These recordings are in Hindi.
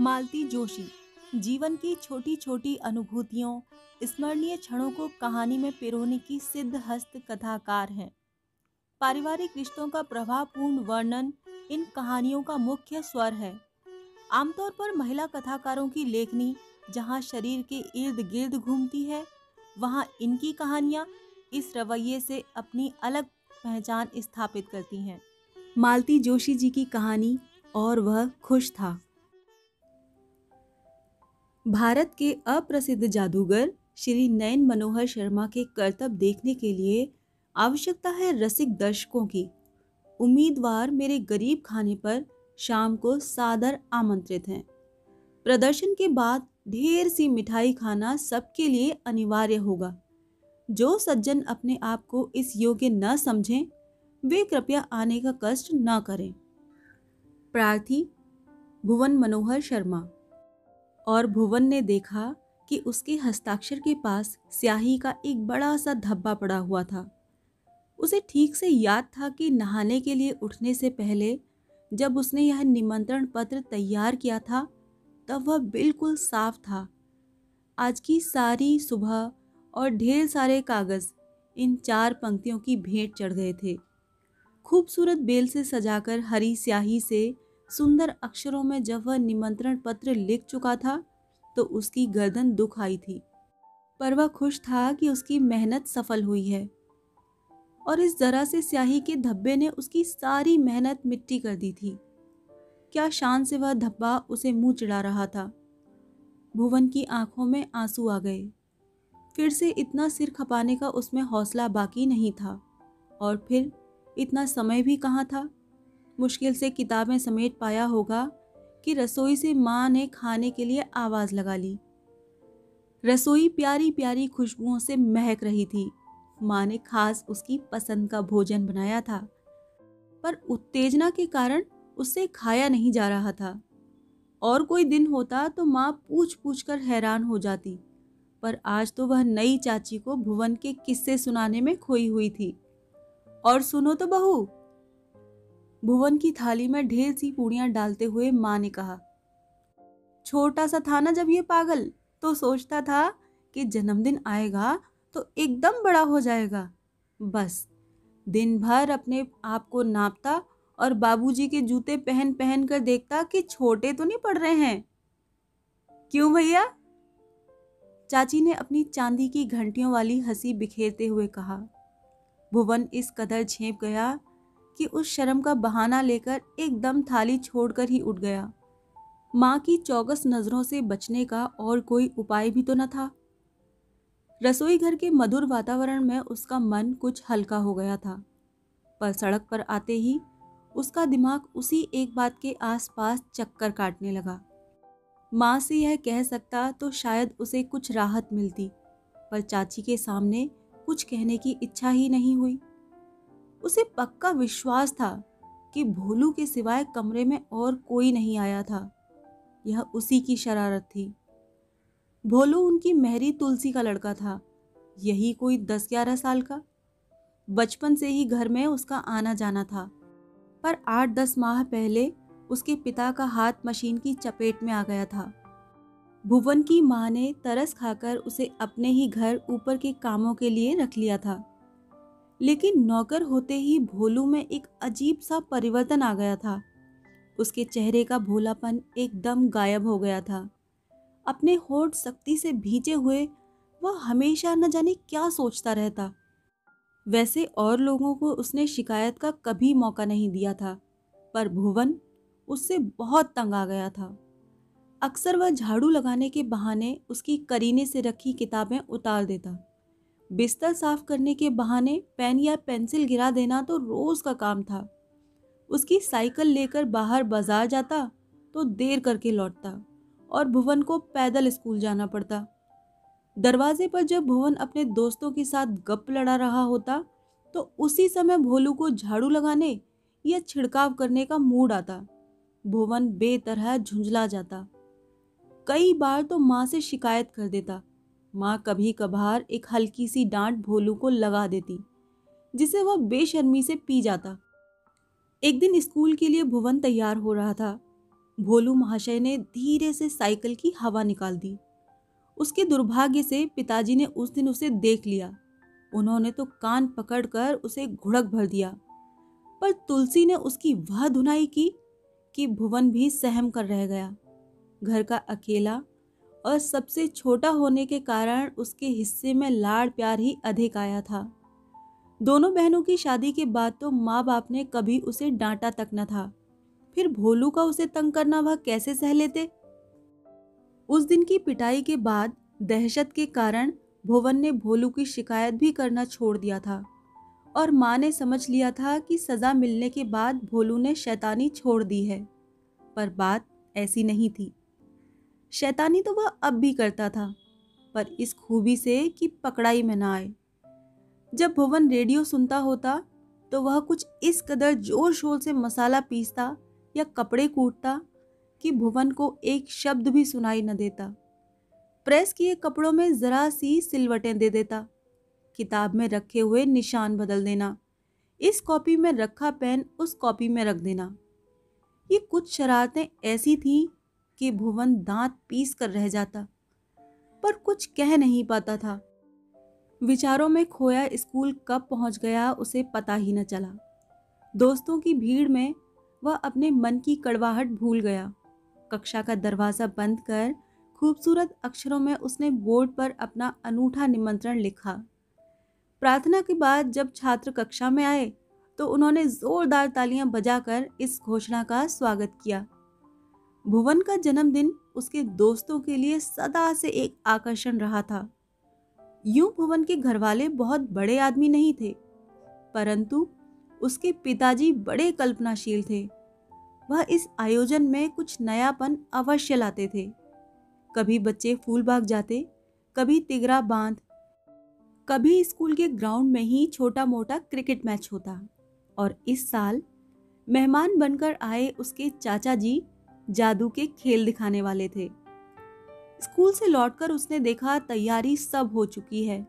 मालती जोशी, जीवन की छोटी छोटी अनुभूतियों, स्मरणीय क्षणों को कहानी में पिरोने की सिद्ध हस्त कथाकार हैं। पारिवारिक रिश्तों का प्रभावपूर्ण वर्णन इन कहानियों का मुख्य स्वर है। आमतौर पर महिला कथाकारों की लेखनी, जहाँ शरीर के इर्द गिर्द घूमती है, वहाँ इनकी कहानियाँ इस रवैये से अपनी अलग पहचान स्थापित करती हैं। मालती जोशी जी की कहानी और वह खुश था। भारत के अप्रसिद्ध जादूगर श्री नयन मनोहर शर्मा के करतब देखने के लिए आवश्यकता है रसिक दर्शकों की। उम्मीदवार मेरे गरीब खाने पर शाम को सादर आमंत्रित हैं। प्रदर्शन के बाद ढेर सी मिठाई खाना सबके लिए अनिवार्य होगा। जो सज्जन अपने आप को इस योग्य न समझें, वे कृपया आने का कष्ट न करें। प्रार्थी भुवन मनोहर शर्मा। और भुवन ने देखा कि उसके हस्ताक्षर के पास स्याही का एक बड़ा सा धब्बा पड़ा हुआ था। उसे ठीक से याद था कि नहाने के लिए उठने से पहले जब उसने यह निमंत्रण पत्र तैयार किया था, तब वह बिल्कुल साफ़ था। आज की सारी सुबह और ढेर सारे कागज़ इन चार पंक्तियों की भेंट चढ़ गए थे। खूबसूरत बेल से सजाकर हरी स्याही से सुंदर अक्षरों में जब वह निमंत्रण पत्र लिख चुका था तो उसकी गर्दन दुख आई थी। पर वह खुश था कि उसकी मेहनत सफल हुई है। और इस जरा से स्याही के धब्बे ने उसकी सारी मेहनत मिट्टी कर दी थी। क्या शान से वह धब्बा उसे मुँह चिढ़ा रहा था। भुवन की आँखों में आँसू आ गए। फिर से इतना सिर खपाने का उसमें हौसला बाकी नहीं था। और फिर इतना समय भी कहाँ था? मुश्किल से किताबें समेट पाया होगा कि रसोई से माँ ने खाने के लिए आवाज़ लगा ली। रसोई प्यारी प्यारी खुशबुओं से महक रही थी। माँ ने खास उसकी पसंद का भोजन बनाया था, पर उत्तेजना के कारण उससे खाया नहीं जा रहा था। और कोई दिन होता तो माँ पूछ पूछ कर हैरान हो जाती, पर आज तो वह नई चाची को भुवन के किस्से सुनाने में खोई हुई थी। और सुनो तो बहू भुवन की थाली में ढेर सी पूड़ियाँ डालते हुए माँ ने कहा, छोटा सा था ना जब ये पागल? तो सोचता था कि जन्मदिन आएगा तो एकदम बड़ा हो जाएगा। बस, दिन भर अपने आप को नापता और बाबूजी के जूते पहन पहन कर देखता कि छोटे तो नहीं पड़ रहे हैं। क्यों भैया? चाची ने अपनी चांदी की घंटियों वाली हँसी बिखेरते हुए कहा। भुवन इस कदर झेप गया कि उस शर्म का बहाना लेकर एकदम थाली छोड़कर ही उठ गया। माँ की चौकस नज़रों से बचने का और कोई उपाय भी तो न था। रसोई घर के मधुर वातावरण में उसका मन कुछ हल्का हो गया था, पर सड़क पर आते ही उसका दिमाग उसी एक बात के आसपास चक्कर काटने लगा। माँ से यह कह सकता तो शायद उसे कुछ राहत मिलती, पर चाची के सामने कुछ कहने की इच्छा ही नहीं हुई। उसे पक्का विश्वास था कि भोलू के सिवाय कमरे में और कोई नहीं आया था। यह उसी की शरारत थी। भोलू उनकी महरी तुलसी का लड़का था। यही कोई दस ग्यारह साल का? बचपन से ही घर में उसका आना जाना था। पर आठ दस माह पहले उसके पिता का हाथ मशीन की चपेट में आ गया था। भुवन की माँ ने तरस खाकर उसे अपने ही घर ऊपर के कामों के लिए रख लिया था। लेकिन नौकर होते ही भोलू में एक अजीब सा परिवर्तन आ गया था। उसके चेहरे का भोलापन एकदम गायब हो गया था। अपने होठ सख्ती से भींचे हुए, वह हमेशा न जाने क्या सोचता रहता। वैसे और लोगों को उसने शिकायत का कभी मौका नहीं दिया था, पर भुवन उससे बहुत तंग आ गया था। अक्सर वह झाड़ू लगाने के बहाने उसकी करीने से रखी किताबें उतार देता। बिस्तर साफ़ करने के बहाने पेन या पेंसिल गिरा देना तो रोज का काम था। उसकी साइकिल लेकर बाहर बाज़ार जाता तो देर करके लौटता और भुवन को पैदल स्कूल जाना पड़ता। दरवाजे पर जब भुवन अपने दोस्तों के साथ गप लड़ा रहा होता तो उसी समय भोलू को झाड़ू लगाने या छिड़काव करने का मूड आता। भुवन बेतरह झुंझला जाता। कई बार तो माँ से शिकायत कर देता माँ कभी कभार एक हल्की सी डांट भोलू को लगा देती, जिसे वह बेशर्मी से पी जाता। एक दिन स्कूल के लिए भुवन तैयार हो रहा था। भोलू महाशय ने धीरे से साइकिल की हवा निकाल दी। उसके दुर्भाग्य से पिताजी ने उस दिन उसे देख लिया। उन्होंने तो कान पकड़कर उसे घुड़क भर दिया। पर तुलसी ने उसकी वह धुनाई की कि भुवन भी सहम कर रह गया। घर का अकेला और सबसे छोटा होने के कारण उसके हिस्से में लाड़ प्यार ही अधिक आया था। दोनों बहनों की शादी के बाद तो माँ बाप ने कभी उसे डांटा तक न था। फिर भोलू का उसे तंग करना वह कैसे सह लेते? उस दिन की पिटाई के बाद दहशत के कारण भुवन ने भोलू की शिकायत भी करना छोड़ दिया था। और माँ ने समझ लिया था कि सज़ा मिलने के बाद भोलू ने शैतानी छोड़ दी है। पर बात ऐसी नहीं थी। शैतानी तो वह अब भी करता था, पर इस खूबी से कि पकड़ाई में ना आए। जब भुवन रेडियो सुनता होता तो वह कुछ इस कदर ज़ोर शोर से मसाला पीसता या कपड़े कूटता कि भुवन को एक शब्द भी सुनाई न देता। प्रेस किए कपड़ों में जरा सी सिलवटें दे देता, किताब में रखे हुए निशान बदल देना, इस कॉपी में रखा पेन उस कॉपी में रख देना। ये कुछ शरारतें ऐसी थीं कि भुवन दांत पीस कर रह जाता, पर कुछ कह नहीं पाता था। विचारों में खोया स्कूल कब पहुँच गया उसे पता ही न चला। दोस्तों की भीड़ में वह अपने मन की कड़वाहट भूल गया। कक्षा का दरवाज़ा बंद कर खूबसूरत अक्षरों में उसने बोर्ड पर अपना अनूठा निमंत्रण लिखा। प्रार्थना के बाद जब छात्र कक्षा में आए तो उन्होंने जोरदार तालियाँ बजाकर इस घोषणा का स्वागत किया। भुवन का जन्मदिन उसके दोस्तों के लिए सदा से एक आकर्षण रहा था। यूँ भुवन के घरवाले बहुत बड़े आदमी नहीं थे, परंतु उसके पिताजी बड़े कल्पनाशील थे। वह इस आयोजन में कुछ नयापन अवश्य लाते थे। कभी बच्चे फूल बाग जाते, कभी तिगरा बाँध, कभी स्कूल के ग्राउंड में ही छोटा मोटा क्रिकेट मैच होता। और इस साल मेहमान बनकर आए उसके चाचा जी जादू के खेल दिखाने वाले थे। स्कूल से लौटकर उसने देखा तैयारी सब हो चुकी है।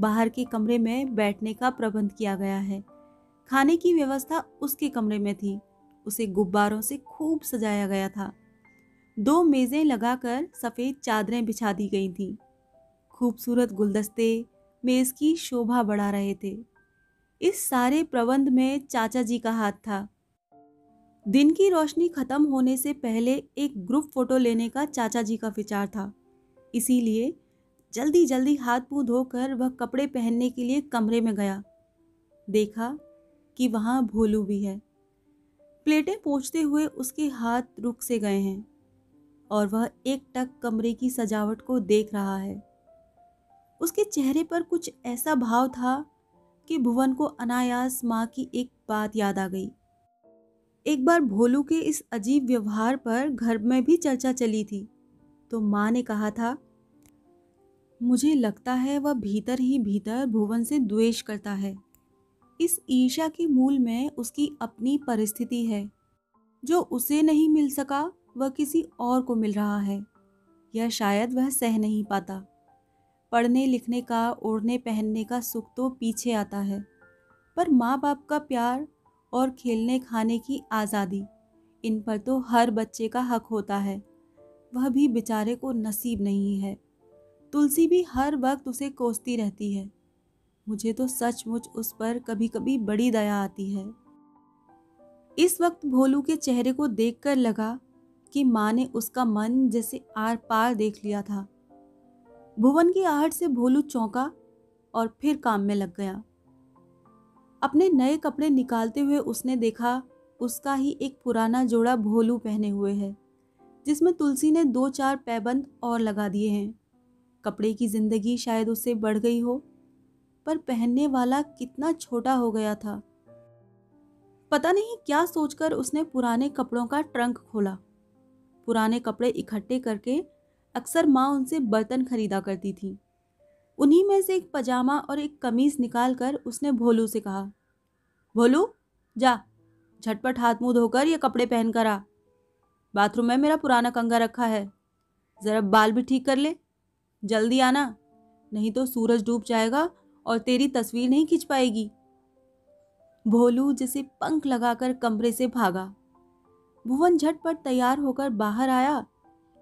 बाहर के कमरे में बैठने का प्रबंध किया गया है। खाने की व्यवस्था उसके कमरे में थी। उसे गुब्बारों से खूब सजाया गया था। दो मेज़ें लगाकर सफ़ेद चादरें बिछा दी गई थीं। खूबसूरत गुलदस्ते मेज़ की शोभा बढ़ा रहे थे। इस सारे प्रबंध में चाचा जी का हाथ था। दिन की रोशनी खत्म होने से पहले एक ग्रुप फ़ोटो लेने का चाचा जी का विचार था। इसीलिए जल्दी जल्दी हाथ मुँह धोकर वह कपड़े पहनने के लिए कमरे में गया। देखा कि वहाँ भोलू भी है। प्लेटें पोछते हुए उसके हाथ रुक से गए हैं और वह एक टक कमरे की सजावट को देख रहा है। उसके चेहरे पर कुछ ऐसा भाव था कि भुवन को अनायास माँ की एक बात याद आ गई। एक बार भोलू के इस अजीब व्यवहार पर घर में भी चर्चा चली थी तो माँ ने कहा था, मुझे लगता है वह भीतर ही भीतर भुवन से द्वेष करता है। इस ईर्ष्या के मूल में उसकी अपनी परिस्थिति है। जो उसे नहीं मिल सका, वह किसी और को मिल रहा है। या शायद वह सह नहीं पाता। पढ़ने, लिखने का, ओढ़ने, पहनने का सुख तो पीछे आता है। पर माँ बाप का प्यार और खेलने खाने की आज़ादी। इन पर तो हर बच्चे का हक होता है। वह भी बेचारे को नसीब नहीं है। तुलसी भी हर वक्त उसे कोसती रहती है। मुझे तो सचमुच उस पर कभी कभी बड़ी दया आती है। इस वक्त भोलू के चेहरे को देखकर लगा कि माँ ने उसका मन जैसे आर पार देख लिया था। भुवन की आहट से भोलू चौंका और फिर काम में लग गया। अपने नए कपड़े निकालते हुए उसने देखा, उसका ही एक पुराना जोड़ा भोलू पहने हुए है, जिसमें तुलसी ने दो चार पैबंद और लगा दिए हैं। कपड़े की ज़िंदगी शायद उससे बढ़ गई हो, पर पहनने वाला कितना छोटा हो गया था। पता नहीं क्या सोचकर उसने पुराने कपड़ों का ट्रंक खोला। पुराने कपड़े इकट्ठे करके अक्सर माँ उनसे बर्तन खरीदा करती थी। उन्हीं में से एक पजामा और एक कमीज निकाल कर उसने भोलू से कहा, भोलू, जा, झटपट हाथ मुँह धोकर ये कपड़े पहन कर आ। बाथरूम में मेरा पुराना कंगा रखा है, ज़रा बाल भी ठीक कर ले, जल्दी आना, नहीं तो सूरज डूब जाएगा और तेरी तस्वीर नहीं खींच पाएगी। भोलू जिसे पंख लगाकर कमरे से भागा। भुवन झटपट तैयार होकर बाहर आया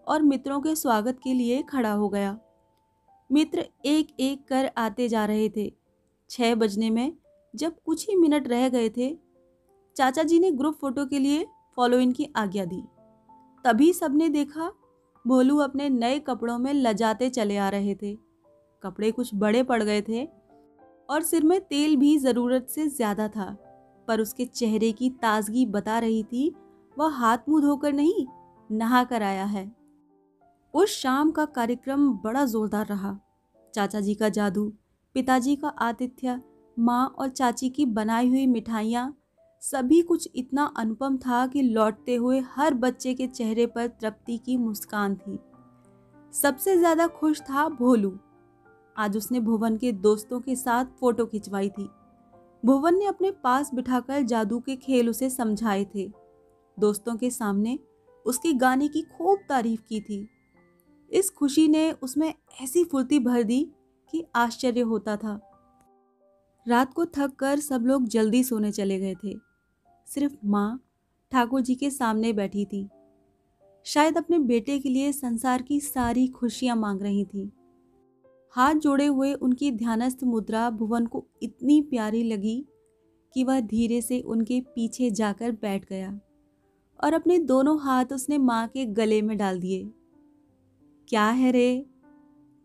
और मित्रों के स्वागत के लिए खड़ा हो गया। मित्र एक एक कर आते जा रहे थे। छः बजने में जब कुछ ही मिनट रह गए थे, चाचा जी ने ग्रुप फ़ोटो के लिए फॉलो इन की आज्ञा दी। तभी सबने देखा, भोलू अपने नए कपड़ों में लजाते चले आ रहे थे। कपड़े कुछ बड़े पड़ गए थे और सिर में तेल भी ज़रूरत से ज़्यादा था, पर उसके चेहरे की ताजगी बता रही थी, वह हाथ मुँह धोकर नहीं, नहा कर आया है। उस शाम का कार्यक्रम बड़ा जोरदार रहा। चाचा जी का जादू, पिताजी का आतिथ्य, माँ और चाची की बनाई हुई मिठाइयाँ, सभी कुछ इतना अनुपम था कि लौटते हुए हर बच्चे के चेहरे पर तृप्ति की मुस्कान थी। सबसे ज़्यादा खुश था भोलू। आज उसने भुवन के दोस्तों के साथ फ़ोटो खिंचवाई थी। भुवन ने अपने पास बिठाकर जादू के खेल उसे समझाए थे। दोस्तों के सामने उसके गाने की खूब तारीफ़ की थी। इस खुशी ने उसमें ऐसी फुर्ती भर दी कि आश्चर्य होता था। रात को थक कर सब लोग जल्दी सोने चले गए थे। सिर्फ़ माँ ठाकुर जी के सामने बैठी थी। शायद अपने बेटे के लिए संसार की सारी खुशियाँ मांग रही थी। हाथ जोड़े हुए उनकी ध्यानस्थ मुद्रा भुवन को इतनी प्यारी लगी कि वह धीरे से उनके पीछे जाकर बैठ गया और अपने दोनों हाथ उसने माँ के गले में डाल दिए। क्या है रे?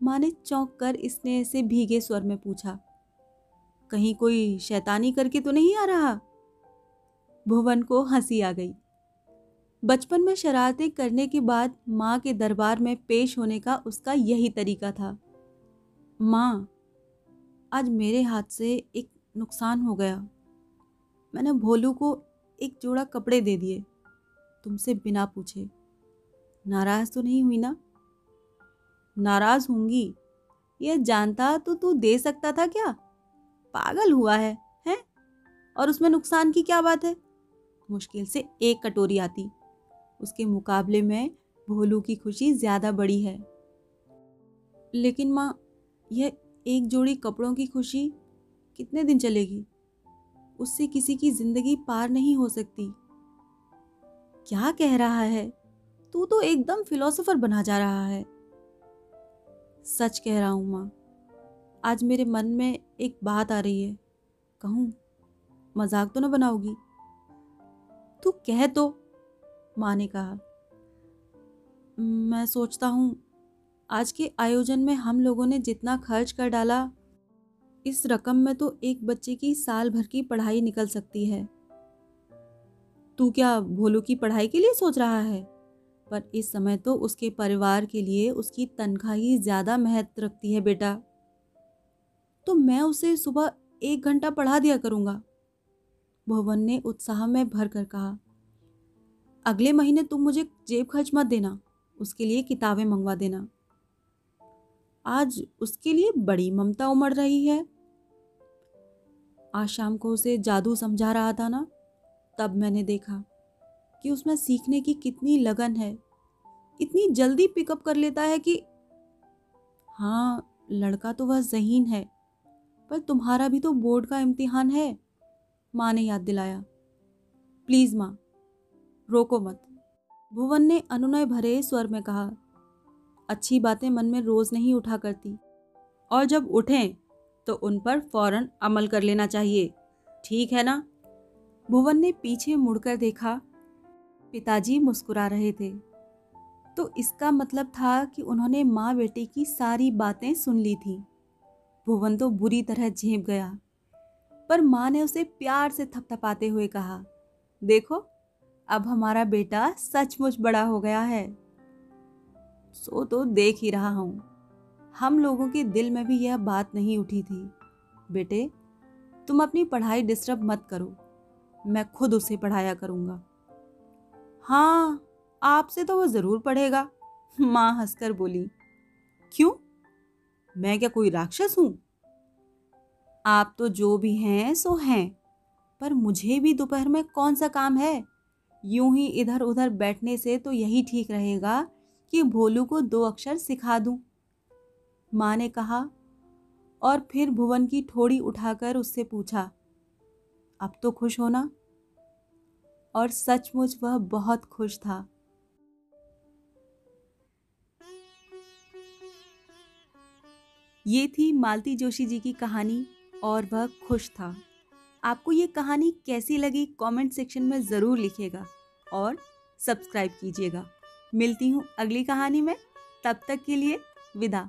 माँ ने चौंक कर इसने ऐसे भीगे स्वर में पूछा। कहीं कोई शैतानी करके तो नहीं आ रहा? भुवन को हँसी आ गई। बचपन में शरारतें करने के बाद माँ के दरबार में पेश होने का उसका यही तरीका था। माँ, आज मेरे हाथ से एक नुकसान हो गया। मैंने भोलू को एक जोड़ा कपड़े दे दिए। तुमसे बिना पूछे। नाराज़ तो नहीं हुई ना? नाराज़ होंगी। यह जानता तो तू दे सकता था क्या? पागल हुआ है, हैं? और उसमें नुकसान की क्या बात है? मुश्किल से एक कटोरी आती। उसके मुकाबले में भोलू की खुशी ज़्यादा बड़ी है। लेकिन माँ, यह एक जोड़ी कपड़ों की खुशी कितने दिन चलेगी? उससे किसी की ज़िंदगी पार नहीं हो सकती। क्या कह रहा है? तू तो एकदम फिलोसोफर बना जा रहा है। सच कह रहा हूँ माँ। आज मेरे मन में एक बात आ रही है। कहूँ, मज़ाक तो ना बनाओगी? तू कह तो माँ ने कहा। मैं सोचता हूँ, आज के आयोजन में हम लोगों ने जितना खर्च कर डाला, इस रकम में तो एक बच्चे की साल भर की पढ़ाई निकल सकती है। तू क्या भोलू की पढ़ाई के लिए सोच रहा है? पर इस समय तो उसके परिवार के लिए उसकी तनख्वाह ही ज़्यादा महत्व रखती है बेटा। तो मैं उसे सुबह एक घंटा पढ़ा दिया करूँगा। भुवन ने उत्साह में भर कर कहा, अगले महीने तुम मुझे जेब खर्च मत देना, उसके लिए किताबें मंगवा देना। आज उसके लिए बड़ी ममता उमड़ रही है। आज शाम को उसे जादू समझा रहा था ना, तब मैंने देखा कि उसमें सीखने की कितनी लगन है। इतनी जल्दी पिकअप कर लेता है कि हाँ लड़का तो वह जहीन है, पर तुम्हारा भी तो बोर्ड का इम्तिहान है, माँ ने याद दिलाया। प्लीज़ माँ, रोको मत। भुवन ने अनुनय भरे स्वर में कहा, अच्छी बातें मन में रोज़ नहीं उठा करती, और जब उठें तो उन पर फ़ौरन अमल कर लेना चाहिए। ठीक है ना? भुवन ने पीछे मुड़कर देखा पिताजी मुस्कुरा रहे थे। तो इसका मतलब था कि उन्होंने माँ बेटे की सारी बातें सुन ली थी। भुवन तो बुरी तरह झेप गया, पर माँ ने उसे प्यार से थपथपाते हुए कहा, देखो, अब हमारा बेटा सचमुच बड़ा हो गया है। सो तो देख ही रहा हूँ। हम लोगों के दिल में भी यह बात नहीं उठी थी। बेटे, तुम अपनी पढ़ाई डिस्टर्ब मत करो। मैं खुद उसे पढ़ाया करूँगा। हाँ आपसे तो वो ज़रूर पढ़ेगा। माँ हंसकर बोली, क्यों? मैं क्या कोई राक्षस हूँ? आप तो जो भी हैं, सो हैं, पर मुझे भी दोपहर में कौन सा काम है? यूँ ही इधर उधर बैठने से तो यही ठीक रहेगा कि भोलू को दो अक्षर सिखा दूँ। माँ ने कहा, और फिर भुवन की ठोड़ी उठाकर उससे पूछा, अब तो खुश हो ना? और सचमुच वह बहुत खुश था। ये थी मालती जोशी जी की कहानी और वह खुश था। आपको ये कहानी कैसी लगी कमेंट सेक्शन में ज़रूर लिखिएगा और सब्सक्राइब कीजिएगा। मिलती हूँ अगली कहानी में। तब तक के लिए विदा।